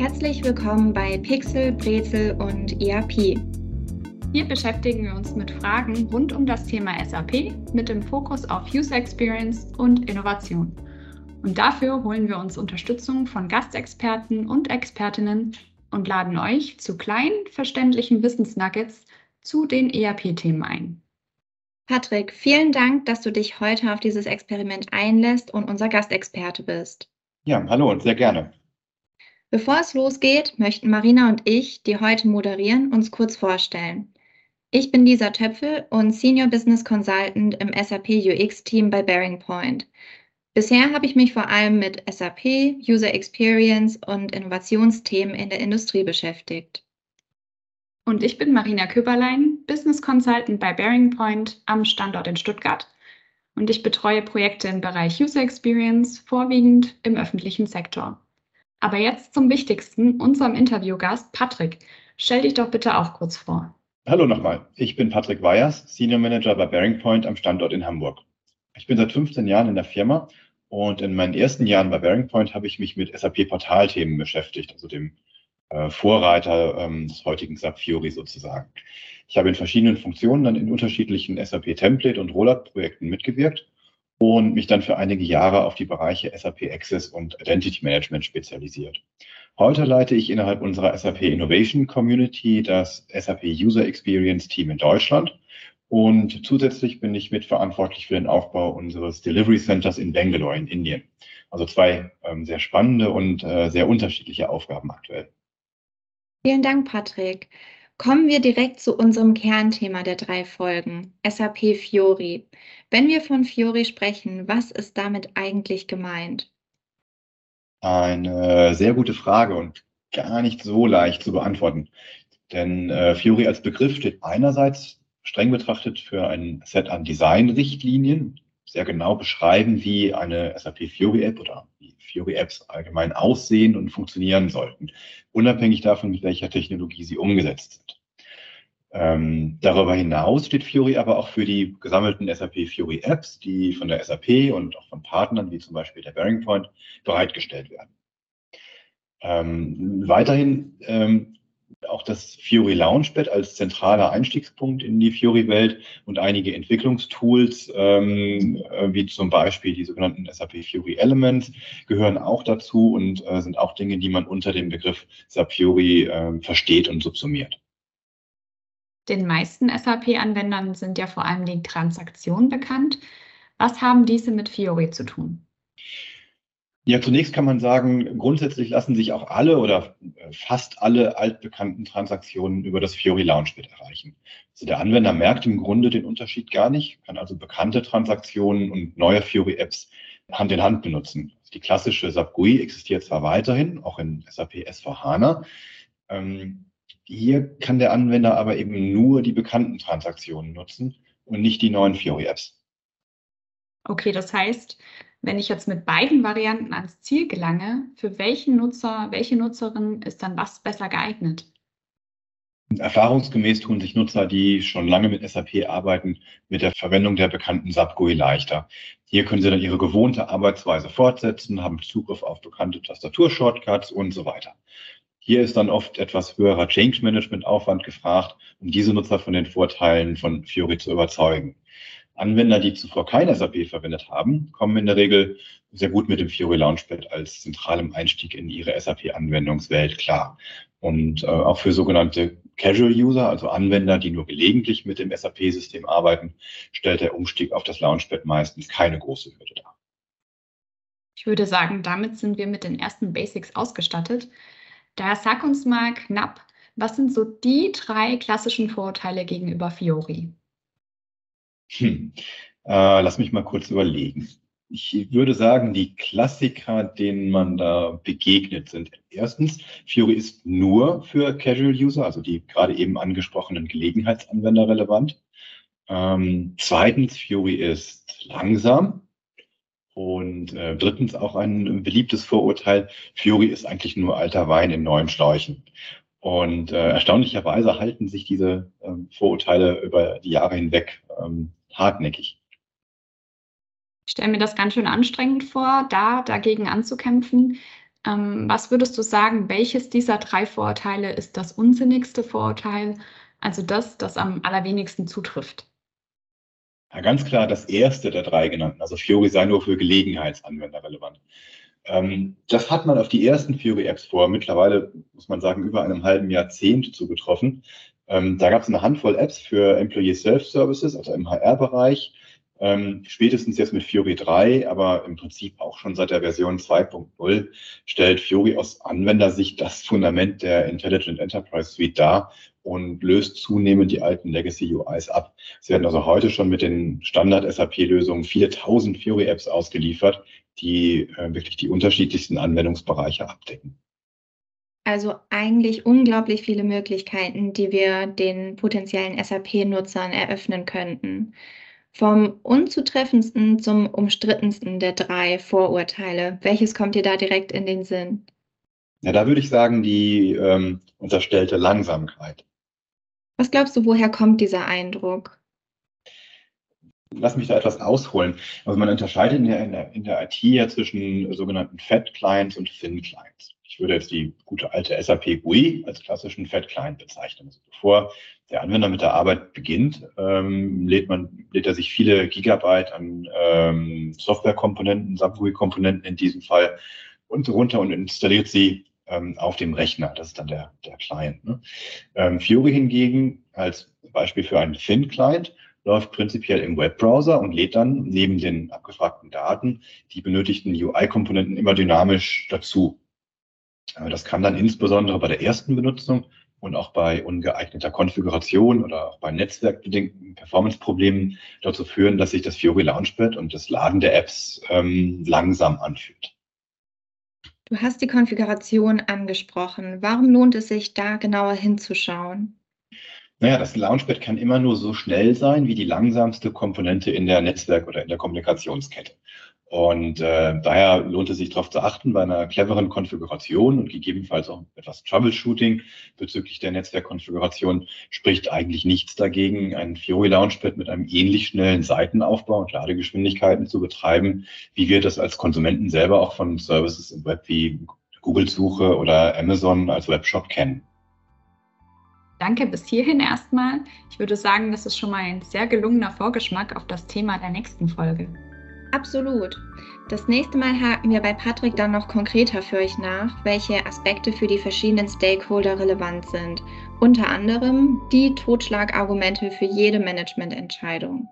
Herzlich willkommen bei Pixel, Brezel und ERP. Hier beschäftigen wir uns mit Fragen rund um das Thema SAP mit dem Fokus auf User Experience und Innovation. Und dafür holen wir uns Unterstützung von Gastexperten und Expertinnen und laden euch zu kleinen, verständlichen Wissensnuggets zu den ERP-Themen ein. Patrick, vielen Dank, dass du dich heute auf dieses Experiment einlässt und unser Gastexperte bist. Ja, hallo und sehr gerne. Bevor es losgeht, möchten Marina und ich, die heute moderieren, uns kurz vorstellen. Ich bin Lisa Töpfel und Senior Business Consultant im SAP UX Team bei Bearing Point. Bisher habe ich mich vor allem mit SAP, User Experience und Innovationsthemen in der Industrie beschäftigt. Und ich bin Marina Köberlein, Business Consultant bei Bearing Point am Standort in Stuttgart. Und ich betreue Projekte im Bereich User Experience, vorwiegend im öffentlichen Sektor. Aber jetzt zum Wichtigsten, unserem Interviewgast Patrick. Stell dich doch bitte auch kurz vor. Hallo nochmal, ich bin Patrick Weyers, Senior Manager bei Bearing Point am Standort in Hamburg. Ich bin seit 15 Jahren in der Firma und in meinen ersten Jahren bei Bearing Point habe ich mich mit SAP-Portalthemen beschäftigt, also dem äh, Vorreiter ähm, des heutigen SAP Fiori sozusagen. Ich habe in verschiedenen Funktionen dann in unterschiedlichen SAP-Template- und Rollout-Projekten mitgewirkt und mich dann für einige Jahre auf die Bereiche SAP Access und Identity Management spezialisiert. Heute leite ich innerhalb unserer SAP Innovation Community das SAP User Experience Team in Deutschland und zusätzlich bin ich mitverantwortlich für den Aufbau unseres Delivery Centers in Bangalore in Indien. Also zwei ähm, sehr spannende und äh, sehr unterschiedliche Aufgaben aktuell. Vielen Dank, Patrick. Kommen wir direkt zu unserem Kernthema der drei Folgen, SAP Fiori. Wenn wir von Fiori sprechen, was ist damit eigentlich gemeint? Eine sehr gute Frage und gar nicht so leicht zu beantworten. Denn äh, Fiori als Begriff steht einerseits streng betrachtet für ein Set an Designrichtlinien, sehr genau beschreiben, wie eine SAP Fiori App oder wie Fiori Apps allgemein aussehen und funktionieren sollten, unabhängig davon, mit welcher Technologie sie umgesetzt sind. Ähm, darüber hinaus steht Fiori aber auch für die gesammelten SAP Fiori Apps, die von der SAP und auch von Partnern wie zum Beispiel der Bearing Point bereitgestellt werden. Ähm, weiterhin ähm, auch das Fiori Launchpad als zentraler Einstiegspunkt in die Fiori-Welt und einige Entwicklungstools, ähm, äh, wie zum Beispiel die sogenannten SAP Fiori Elements, gehören auch dazu und äh, sind auch Dinge, die man unter dem Begriff SAP Fiori äh, versteht und subsumiert. Den meisten SAP-Anwendern sind ja vor allem die Transaktionen bekannt. Was haben diese mit Fiori zu tun? Ja, zunächst kann man sagen, grundsätzlich lassen sich auch alle oder äh, fast alle altbekannten Transaktionen über das Fiori Launchpad erreichen. Also der Anwender merkt im Grunde den Unterschied gar nicht, kann also bekannte Transaktionen und neue Fiori Apps Hand in Hand benutzen. Die klassische SAP GUI existiert zwar weiterhin, auch in SAP S4HANA. Ähm, hier kann der Anwender aber eben nur die bekannten Transaktionen nutzen und nicht die neuen Fiori Apps. Okay, das heißt, wenn ich jetzt mit beiden Varianten ans Ziel gelange, für welchen Nutzer, welche Nutzerin ist dann was besser geeignet? Erfahrungsgemäß tun sich Nutzer, die schon lange mit SAP arbeiten, mit der Verwendung der bekannten SAP GUI leichter. Hier können sie dann ihre gewohnte Arbeitsweise fortsetzen, haben Zugriff auf bekannte Tastaturshortcuts und so weiter. Hier ist dann oft etwas höherer Change Management Aufwand gefragt, um diese Nutzer von den Vorteilen von Fiori zu überzeugen. Anwender, die zuvor kein SAP verwendet haben, kommen in der Regel sehr gut mit dem Fiori Launchpad als zentralem Einstieg in ihre SAP-Anwendungswelt klar. Und äh, auch für sogenannte Casual-User, also Anwender, die nur gelegentlich mit dem SAP-System arbeiten, stellt der Umstieg auf das Launchpad meistens keine große Hürde dar. Ich würde sagen, damit sind wir mit den ersten Basics ausgestattet. Daher sag uns mal knapp, was sind so die drei klassischen Vorurteile gegenüber Fiori? Hm. Äh, lass mich mal kurz überlegen. Ich würde sagen, die Klassiker, denen man da begegnet, sind erstens, Fiori ist nur für Casual User, also die gerade eben angesprochenen Gelegenheitsanwender relevant. Ähm, zweitens, Fiori ist langsam. Und äh, drittens auch ein beliebtes Vorurteil, Fiori ist eigentlich nur alter Wein in neuen Schläuchen. Und äh, erstaunlicherweise halten sich diese ähm, Vorurteile über die Jahre hinweg ähm, hartnäckig. Ich stelle mir das ganz schön anstrengend vor, da dagegen anzukämpfen. Ähm, was würdest du sagen, welches dieser drei Vorurteile ist das unsinnigste Vorurteil, also das, das am allerwenigsten zutrifft? Ja, ganz klar das erste der drei genannten, also Fiori sei nur für Gelegenheitsanwender relevant. Ähm, das hat man auf die ersten Fiori-Apps vor mittlerweile, muss man sagen, über einem halben Jahrzehnt zugetroffen. Ähm, da gab es eine Handvoll Apps für Employee Self-Services, also im HR-Bereich. Ähm, spätestens jetzt mit Fiori 3, aber im Prinzip auch schon seit der Version 2.0 stellt Fiori aus Anwendersicht das Fundament der Intelligent Enterprise Suite dar und löst zunehmend die alten Legacy UIs ab. Es werden also heute schon mit den Standard-SAP-Lösungen viele tausend Fiori-Apps ausgeliefert, die äh, wirklich die unterschiedlichsten Anwendungsbereiche abdecken. Also eigentlich unglaublich viele Möglichkeiten, die wir den potenziellen SAP-Nutzern eröffnen könnten. Vom unzutreffendsten zum umstrittensten der drei Vorurteile. Welches kommt dir da direkt in den Sinn? Ja, da würde ich sagen, die ähm, unterstellte Langsamkeit. Was glaubst du, woher kommt dieser Eindruck? Lass mich da etwas ausholen. Also man unterscheidet in der, in der IT ja zwischen sogenannten Fat Clients und Thin Clients. Ich würde jetzt die gute alte SAP GUI als klassischen Fat Client bezeichnen. Also bevor der Anwender mit der Arbeit beginnt, ähm, lädt man, lädt er sich viele Gigabyte an ähm, Softwarekomponenten, SAP-GUI-Komponenten in diesem Fall und runter und installiert sie ähm, auf dem Rechner. Das ist dann der, der Client. Ne? Ähm, Fiori hingegen als Beispiel für einen Thin-Client läuft prinzipiell im Webbrowser und lädt dann neben den abgefragten Daten die benötigten UI-Komponenten immer dynamisch dazu. Das kann dann insbesondere bei der ersten Benutzung und auch bei ungeeigneter Konfiguration oder auch bei netzwerkbedingten Performance-Problemen dazu führen, dass sich das Fiori Launchpad und das Laden der Apps ähm, langsam anfühlt. Du hast die Konfiguration angesprochen. Warum lohnt es sich, da genauer hinzuschauen? Naja, das Launchpad kann immer nur so schnell sein wie die langsamste Komponente in der Netzwerk- oder in der Kommunikationskette. Und äh, daher lohnt es sich darauf zu achten, bei einer cleveren Konfiguration und gegebenenfalls auch etwas Troubleshooting bezüglich der Netzwerkkonfiguration spricht eigentlich nichts dagegen, ein Fiori Launchpad mit einem ähnlich schnellen Seitenaufbau und Ladegeschwindigkeiten zu betreiben, wie wir das als Konsumenten selber auch von Services im Web wie Google-Suche oder Amazon als Webshop kennen. Danke bis hierhin erstmal. Ich würde sagen, das ist schon mal ein sehr gelungener Vorgeschmack auf das Thema der nächsten Folge. Absolut. Das nächste Mal haken wir bei Patrick dann noch konkreter für euch nach, welche Aspekte für die verschiedenen Stakeholder relevant sind. Unter anderem die Totschlagargumente für jede Managemententscheidung.